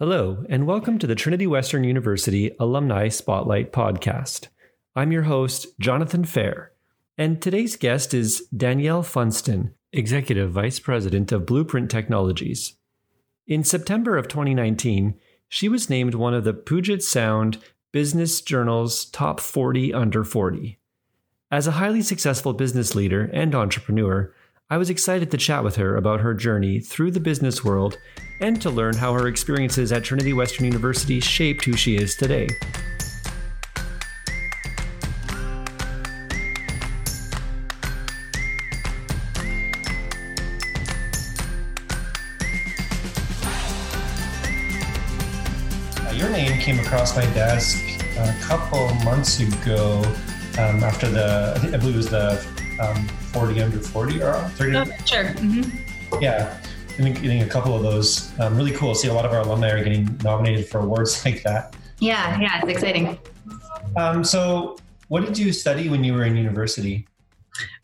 Hello, and welcome to the Trinity Western University Alumni Spotlight Podcast. I'm your host, Jonathan Fair, and today's guest is Danielle Funston, Executive Vice President of Blueprint Technologies. In September of 2019, she was named one of the Puget Sound Business Journal's top 40 under 40. As a highly successful business leader and entrepreneur, I was excited to chat with her about her journey through the business world and to learn how her experiences at Trinity Western University shaped who she is today. Your name came across my desk a couple months ago um, after the, I, believe it was the um, 40 under 40 or 30 oh, sure. Mm-hmm. yeah i think getting a couple of those um, really cool. See a lot of our alumni are getting nominated for awards like that. Yeah yeah it's exciting. Um, so what did you study when you were in university?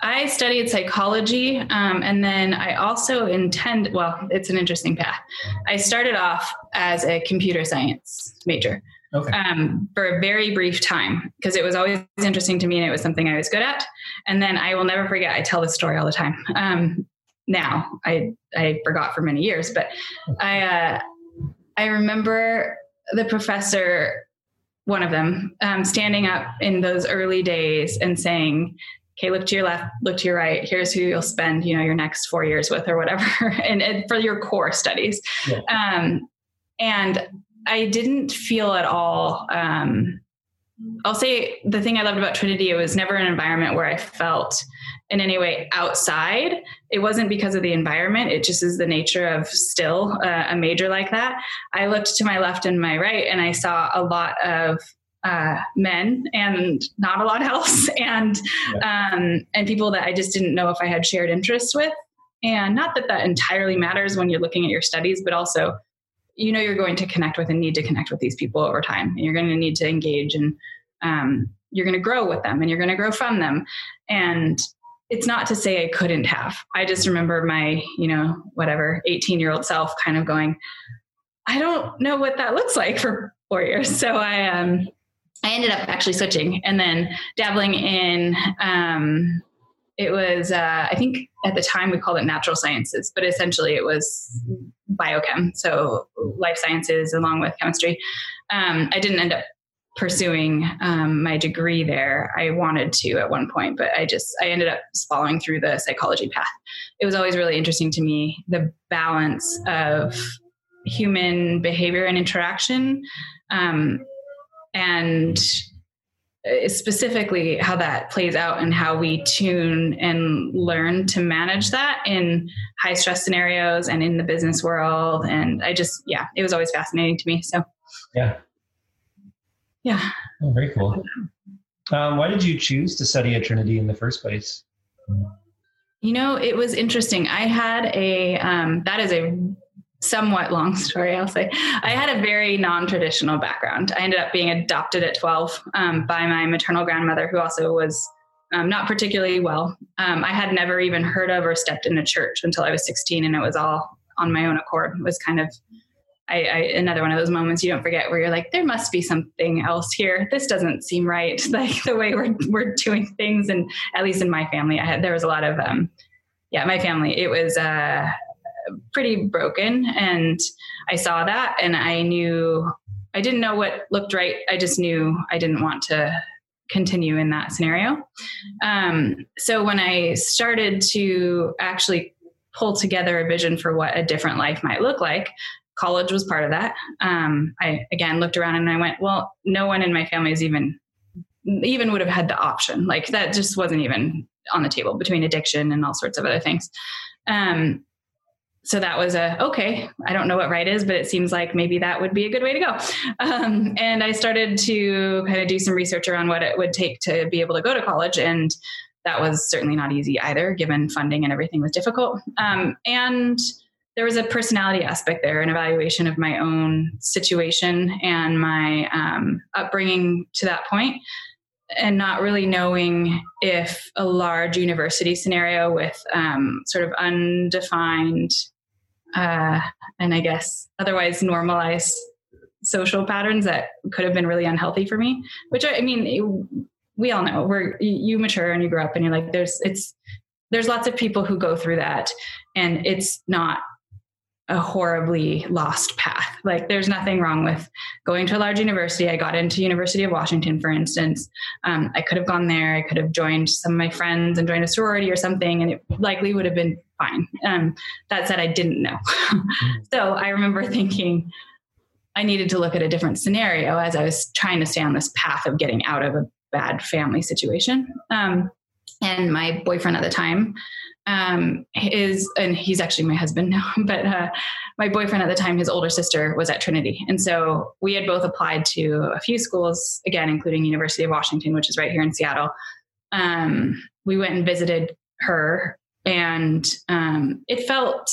I studied psychology, um, and then I also intend. Well, it's an interesting path. I started off as a computer science major, okay. um, for a very brief time because it was always interesting to me and it was something I was good at. And then I will never forget. I tell this story all the time. Um, now I I forgot for many years, but I uh, I remember the professor, one of them, um, standing up in those early days and saying, okay look to your left look to your right here's who you'll spend you know your next four years with or whatever and, and for your core studies yeah. um, and I didn't feel at all. Um, I'll say the thing I loved about Trinity, it was never an environment where I felt in any way outside. It wasn't because of the environment, it just is the nature of still uh, a major like that. I looked to my left and my right and I saw a lot of uh, men and not a lot else, and um, and people that I just didn't know if I had shared interests with. And not that that entirely matters when you're looking at your studies, but also you know you're going to connect with and need to connect with these people over time. And you're going to need to engage and um, you're going to grow with them and you're going to grow from them. And it's not to say i couldn't have. I just remember my you know whatever 18 year old self kind of going i don't know what that looks like for four years. So i um i ended up actually switching and then dabbling in um it was uh, i think at the time we called it natural sciences but essentially it was biochem. So life sciences along with chemistry. Um, i didn't end up pursuing um, my degree there. I wanted to at one point but i just i ended up following through the psychology path. It was always really interesting to me the balance of human behavior and interaction. Um, and specifically how that plays out and how we tune and learn to manage that in high stress scenarios and in the business world. And i just yeah it was always fascinating to me. So yeah. yeah. Oh, very cool. Um, why did you choose to study at trinity in the first place? You know it was interesting. I had a um, that is a somewhat long story, I'll say. I had a very non traditional background. I ended up being adopted at 12 um, by my maternal grandmother, who also was um, not particularly well. Um, I had never even heard of or stepped in a church until I was 16, and it was all on my own accord. It was kind of I, I, another one of those moments you don't forget where you're like, there must be something else here. This doesn't seem right, like the way we're we're doing things. And at least in my family, I had there was a lot of um, yeah, my family. It was uh, pretty broken. And I saw that and I knew I didn't know what looked right. I just knew I didn't want to continue in that scenario. Um, so when I started to actually pull together a vision for what a different life might look like, college was part of that. Um, I again looked around and I went, well, no one in my family is even even would have had the option. Like that just wasn't even on the table between addiction and all sorts of other things. Um, so that was a okay i don't know what right is but it seems like maybe that would be a good way to go. Um, and i started to kind of do some research around what it would take to be able to go to college and that was certainly not easy either given funding and everything was difficult. Um, and there was a personality aspect there an evaluation of my own situation and my um, upbringing to that point and not really knowing if a large university scenario with um, sort of undefined uh, and I guess otherwise normalize social patterns that could have been really unhealthy for me. Which I, I mean, it, we all know where you mature and you grow up, and you're like, there's it's there's lots of people who go through that, and it's not a horribly lost path. Like there's nothing wrong with going to a large university. I got into University of Washington, for instance. Um, I could have gone there. I could have joined some of my friends and joined a sorority or something, and it likely would have been fine. Um, that said, I didn't know. so I remember thinking I needed to look at a different scenario as I was trying to stay on this path of getting out of a bad family situation. Um, and my boyfriend at the time um, is, and he's actually my husband now, but uh, my boyfriend at the time, his older sister was at Trinity. And so we had both applied to a few schools, again, including University of Washington, which is right here in Seattle. Um, we went and visited her and um, it felt,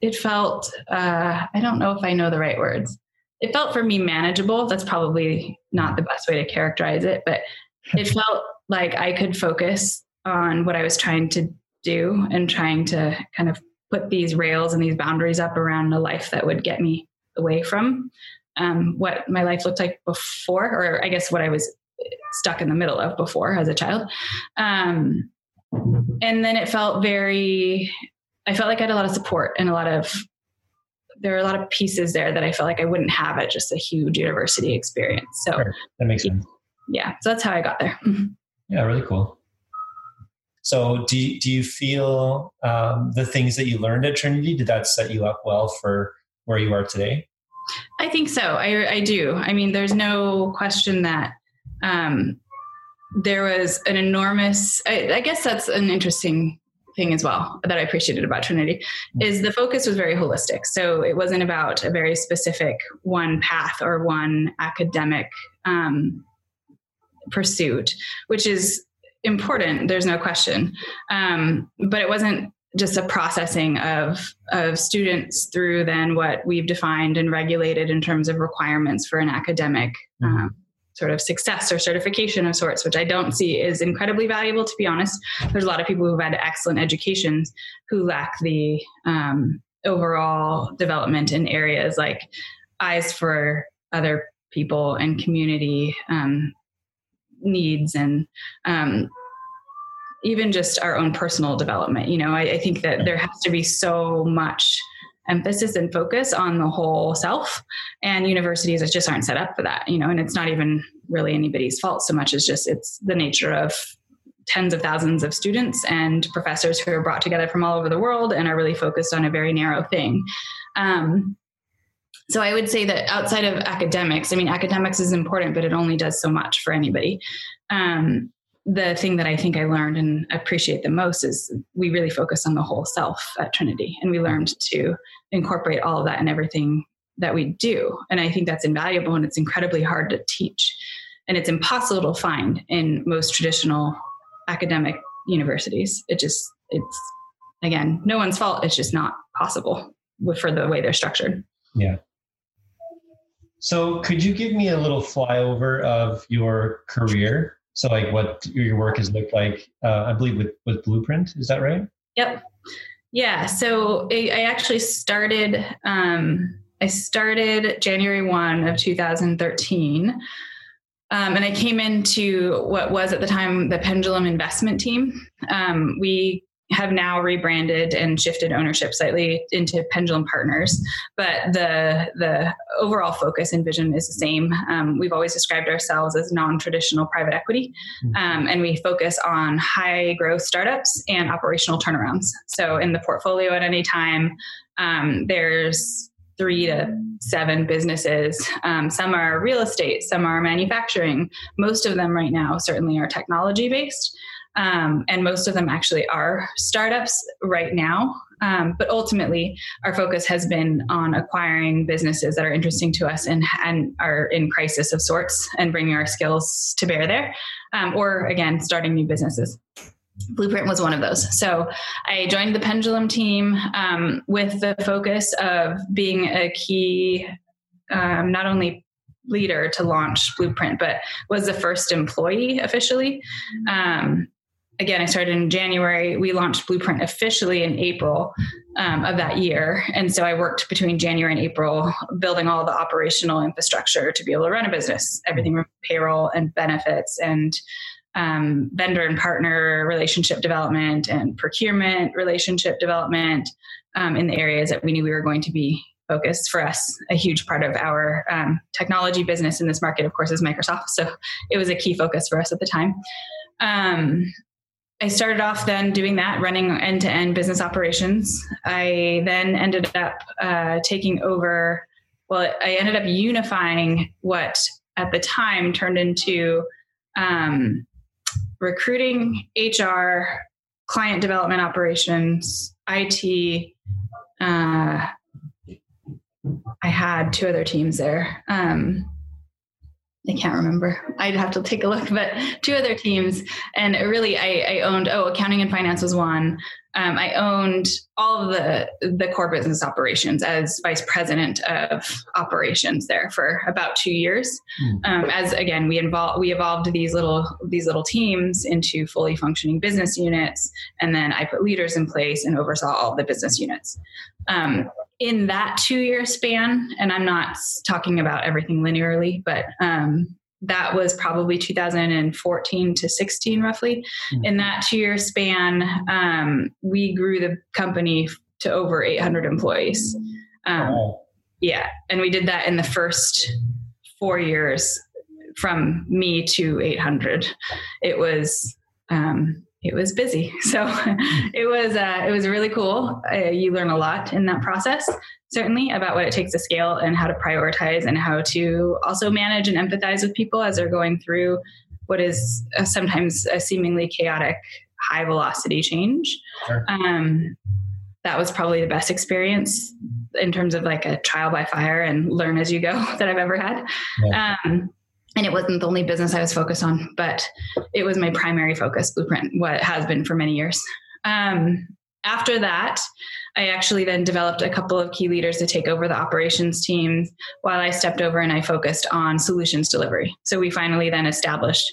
it felt, uh, I don't know if I know the right words. It felt for me manageable. That's probably not the best way to characterize it, but it felt like I could focus on what I was trying to do and trying to kind of put these rails and these boundaries up around a life that would get me away from um, what my life looked like before, or I guess what I was stuck in the middle of before as a child. Um, and then it felt very, I felt like I had a lot of support and a lot of, there are a lot of pieces there that I felt like I wouldn't have at just a huge university experience. So sure. that makes sense. Yeah. So that's how I got there. yeah. Really cool. So, do you, do you feel um, the things that you learned at Trinity did that set you up well for where you are today? I think so. I, I do. I mean, there's no question that um, there was an enormous. I, I, guess that's an interesting thing as well that I appreciated about Trinity is the focus was very holistic. So it wasn't about a very specific one path or one academic um, pursuit, which is important. There's no question. Um, but it wasn't just a processing of of students through then what we've defined and regulated in terms of requirements for an academic mm-hmm. um, sort of success or certification of sorts, which I don't see is incredibly valuable. To be honest, there's a lot of people who've had excellent educations who lack the um, overall development in areas like eyes for other people and community um, needs and um, even just our own personal development. You know, I, I think that there has to be so much emphasis and focus on the whole self and universities just aren't set up for that you know and it's not even really anybody's fault so much as just it's the nature of tens of thousands of students and professors who are brought together from all over the world and are really focused on a very narrow thing um, so I would say that outside of academics, I mean, academics is important, but it only does so much for anybody. Um, the thing that I think I learned and appreciate the most is we really focus on the whole self at Trinity, and we learned to incorporate all of that in everything that we do. And I think that's invaluable, and it's incredibly hard to teach, and it's impossible to find in most traditional academic universities. It just it's again no one's fault. It's just not possible for the way they're structured. Yeah. So, could you give me a little flyover of your career? So, like, what your work has looked like? Uh, I believe with with Blueprint. Is that right? Yep. Yeah. So, I, I actually started. Um, I started January one of 2013. Um, and I came into what was at the time the Pendulum Investment Team. Um, we have now rebranded and shifted ownership slightly into Pendulum Partners, but the the overall focus and vision is the same. Um, we've always described ourselves as non-traditional private equity, mm-hmm. um, and we focus on high growth startups and operational turnarounds. So in the portfolio at any time, um, there's three to seven businesses. Um, some are real estate, some are manufacturing. Most of them right now certainly are technology based. Um, and most of them actually are startups right now. Um, but ultimately, our focus has been on acquiring businesses that are interesting to us and, and are in crisis of sorts and bringing our skills to bear there, um, or again, starting new businesses. Blueprint was one of those. So I joined the Pendulum team um, with the focus of being a key, um, not only leader to launch Blueprint, but was the first employee officially. Um, again, I started in January. We launched Blueprint officially in April um, of that year. And so I worked between January and April building all the operational infrastructure to be able to run a business, everything from payroll and benefits and um, vendor and partner relationship development and procurement relationship development um, in the areas that we knew we were going to be focused for us. A huge part of our um, technology business in this market, of course, is Microsoft. So it was a key focus for us at the time. I started off then doing that, running end to end business operations. I then ended up uh, taking over, well, I ended up unifying what at the time turned into um, recruiting, HR, client development operations, IT. Uh, I had two other teams there. Um, I can't remember. I'd have to take a look, but two other teams. And really, I, I owned, oh, accounting and finance was one um, I owned all of the the core business operations as vice president of operations there for about two years. Mm. Um, as again, we involved we evolved these little these little teams into fully functioning business units, and then I put leaders in place and oversaw all the business units. Um, in that two year span, and I'm not talking about everything linearly, but um, that was probably 2014 to 16 roughly. Mm-hmm. in that two year span um, we grew the company to over 800 employees. Um, yeah and we did that in the first four years from me to 800 it was um, it was busy. So it was uh, it was really cool. Uh, you learn a lot in that process, certainly about what it takes to scale and how to prioritize and how to also manage and empathize with people as they're going through what is a, sometimes a seemingly chaotic, high velocity change. Sure. Um, that was probably the best experience in terms of like a trial by fire and learn as you go that I've ever had. Yeah. Um, and it wasn't the only business I was focused on, but it was my primary focus, Blueprint, what has been for many years. Um, after that, I actually then developed a couple of key leaders to take over the operations team while I stepped over and I focused on solutions delivery. So we finally then established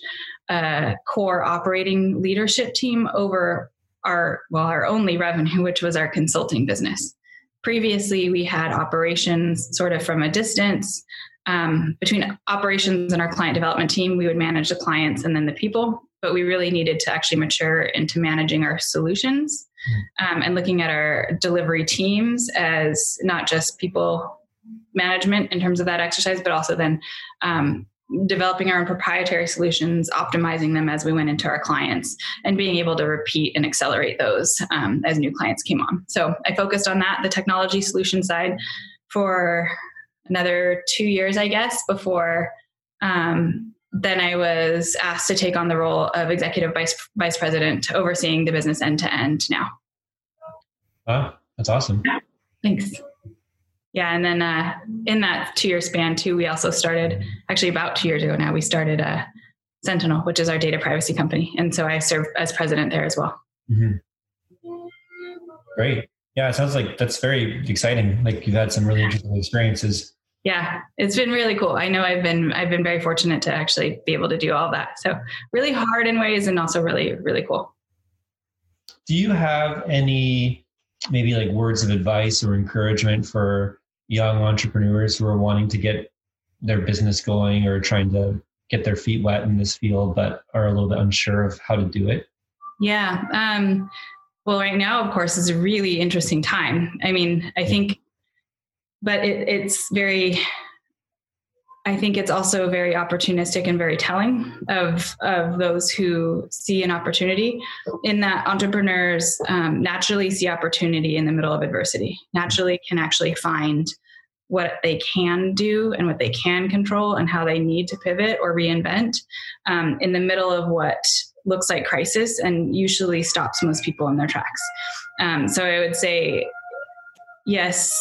a core operating leadership team over our, well, our only revenue, which was our consulting business. Previously, we had operations sort of from a distance, um, between operations and our client development team, we would manage the clients and then the people, but we really needed to actually mature into managing our solutions hmm. um, and looking at our delivery teams as not just people management in terms of that exercise, but also then um, developing our own proprietary solutions, optimizing them as we went into our clients, and being able to repeat and accelerate those um, as new clients came on. So I focused on that, the technology solution side, for another two years, I guess, before um, then I was asked to take on the role of executive vice vice president, overseeing the business end to end. Now, wow, that's awesome. Yeah, Thanks. Yeah, and then uh, in that two year span too, we also started actually about two years ago now. We started uh, Sentinel, which is our data privacy company, and so I serve as president there as well. Mm-hmm. Great. Yeah, it sounds like that's very exciting. Like you've had some really interesting experiences yeah it's been really cool. I know i've been i've been very fortunate to actually be able to do all that. So really hard in ways and also really really cool. Do you have any maybe like words of advice or encouragement for young entrepreneurs who are wanting to get their business going or trying to get their feet wet in this field but are a little bit unsure of how to do it? Yeah um, well right now of course is a really interesting time. I mean i think but it, it's very I think it's also very opportunistic and very telling of of those who see an opportunity. In that entrepreneurs um, naturally see opportunity in the middle of adversity. Naturally, can actually find what they can do and what they can control and how they need to pivot or reinvent um, in the middle of what looks like crisis and usually stops most people in their tracks. Um, so I would say, yes,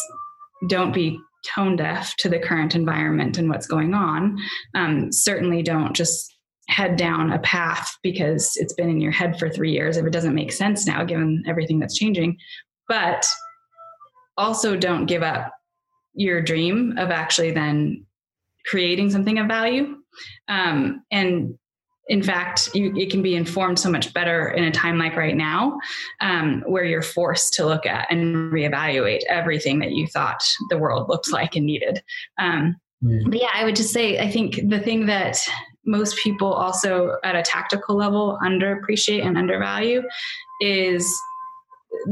don't be tone deaf to the current environment and what's going on. Um, certainly don't just head down a path because it's been in your head for three years if it doesn't make sense now given everything that's changing. But also don't give up your dream of actually then creating something of value. Um, and in fact, you, it can be informed so much better in a time like right now, um, where you're forced to look at and reevaluate everything that you thought the world looked like and needed. Um, mm. But yeah, I would just say I think the thing that most people also at a tactical level underappreciate and undervalue is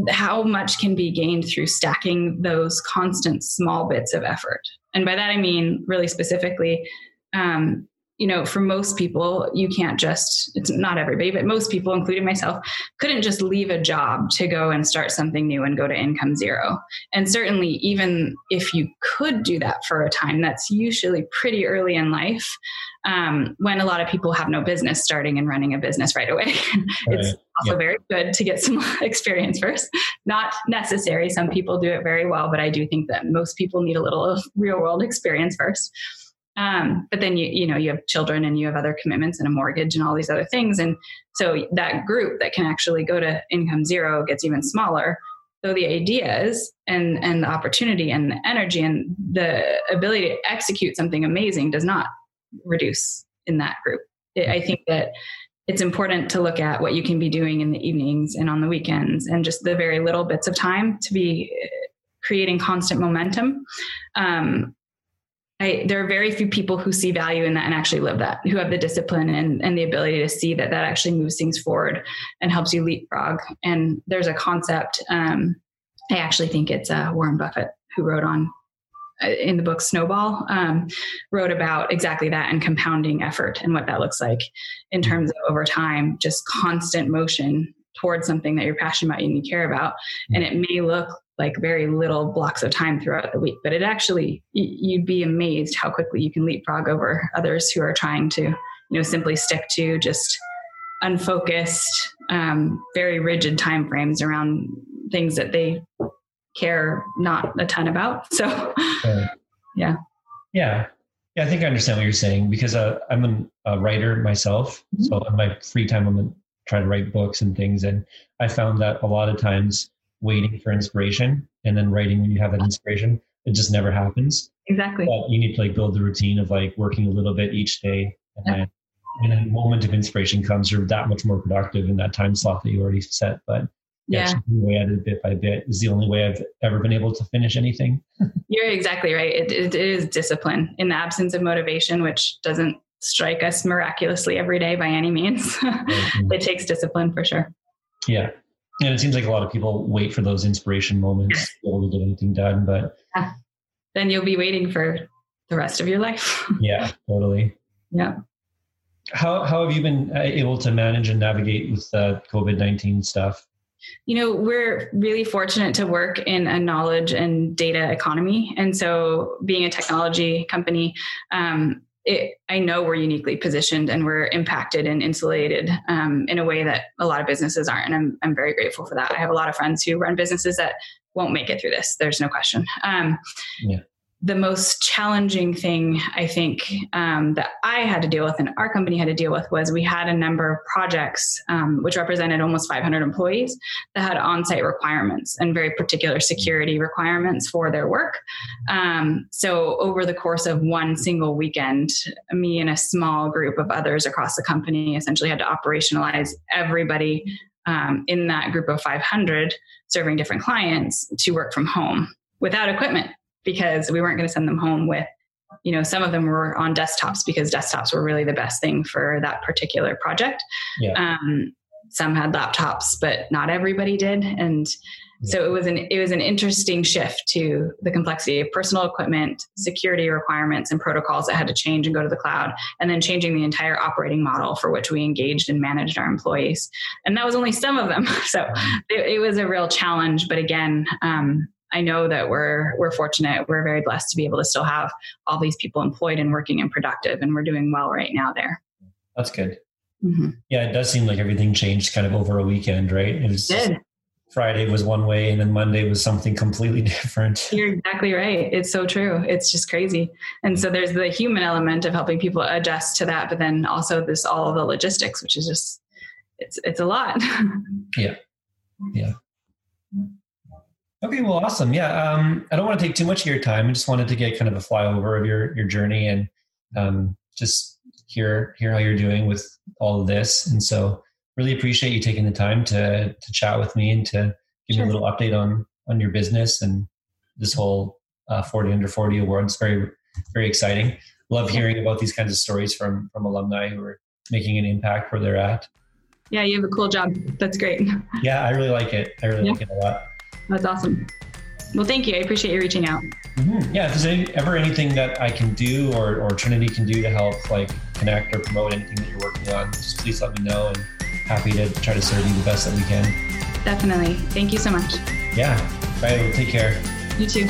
how much can be gained through stacking those constant small bits of effort. And by that I mean really specifically um, you know, for most people, you can't just, it's not everybody, but most people, including myself, couldn't just leave a job to go and start something new and go to income zero. And certainly, even if you could do that for a time, that's usually pretty early in life um, when a lot of people have no business starting and running a business right away. Right. it's also yeah. very good to get some experience first. Not necessary. Some people do it very well, but I do think that most people need a little real world experience first. Um, but then you you know you have children and you have other commitments and a mortgage and all these other things, and so that group that can actually go to income zero gets even smaller. So the ideas and and the opportunity and the energy and the ability to execute something amazing does not reduce in that group. It, I think that it's important to look at what you can be doing in the evenings and on the weekends and just the very little bits of time to be creating constant momentum. Um, I, there are very few people who see value in that and actually live that, who have the discipline and, and the ability to see that that actually moves things forward and helps you leapfrog. And there's a concept, um, I actually think it's uh, Warren Buffett who wrote on uh, in the book Snowball, um, wrote about exactly that and compounding effort and what that looks like in terms of over time, just constant motion towards something that you're passionate about and you care about. And it may look like very little blocks of time throughout the week. But it actually, you'd be amazed how quickly you can leapfrog over others who are trying to, you know, simply stick to just unfocused, um, very rigid time frames around things that they care not a ton about. So, yeah. Yeah. Yeah, I think I understand what you're saying because uh, I'm a writer myself. Mm-hmm. So in my free time, I'm trying to write books and things. And I found that a lot of times waiting for inspiration and then writing when you have that inspiration it just never happens exactly but you need to like build the routine of like working a little bit each day and then when a moment of inspiration comes you're that much more productive in that time slot that you already set but yeah, way at it bit by bit is the only way I've ever been able to finish anything. You're exactly right. It, it is discipline in the absence of motivation, which doesn't strike us miraculously every day by any means. It takes discipline for sure. Yeah. And it seems like a lot of people wait for those inspiration moments to be able to get anything done, but yeah. then you'll be waiting for the rest of your life. yeah, totally. Yeah. How how have you been uh, able to manage and navigate with the COVID nineteen stuff? You know, we're really fortunate to work in a knowledge and data economy, and so being a technology company, um, it, I know we're uniquely positioned and we're impacted and insulated um, in a way that a lot of businesses aren't. And I'm, I'm very grateful for that. I have a lot of friends who run businesses that won't make it through this. There's no question. Um, yeah the most challenging thing I think um, that I had to deal with and our company had to deal with was we had a number of projects um, which represented almost 500 employees that had on-site requirements and very particular security requirements for their work. Um, so over the course of one single weekend, me and a small group of others across the company essentially had to operationalize everybody um, in that group of 500 serving different clients to work from home without equipment because we weren't going to send them home with you know some of them were on desktops because desktops were really the best thing for that particular project. Yeah. um, some had laptops but not everybody did. And yeah. so it was an it was an interesting shift to the complexity of personal equipment security requirements and protocols that had to change and go to the cloud and then changing the entire operating model for which we engaged and managed our employees. And that was only some of them. So it, it was a real challenge but again um, I know that we're we're fortunate. We're very blessed to be able to still have all these people employed and working and productive, and we're doing well right now there. That's good. Mm-hmm. Yeah, it does seem like everything changed kind of over a weekend, right? It was did. Friday was one way, and then Monday was something completely different. You're exactly right. It's so true. It's just crazy. And so there's the human element of helping people adjust to that, but then also this all of the logistics, which is just it's it's a lot. yeah, yeah. Okay, well, awesome. Yeah, um, I don't want to take too much of your time. I just wanted to get kind of a flyover of your your journey and um, just hear hear how you're doing with all of this. And so, really appreciate you taking the time to to chat with me and to give sure. me a little update on on your business and this whole uh, 40 under 40 award. It's very very exciting. Love hearing about these kinds of stories from from alumni who are making an impact where they're at. Yeah, you have a cool job. That's great. Yeah, I really like it. I really yeah. like it a lot. That's awesome. Well, thank you. I appreciate you reaching out. Mm-hmm. Yeah, if there's any, ever anything that I can do or, or Trinity can do to help like connect or promote anything that you're working on, just please let me know and happy to try to serve you the best that we can. Definitely. Thank you so much. Yeah. Bye. Take care. You too.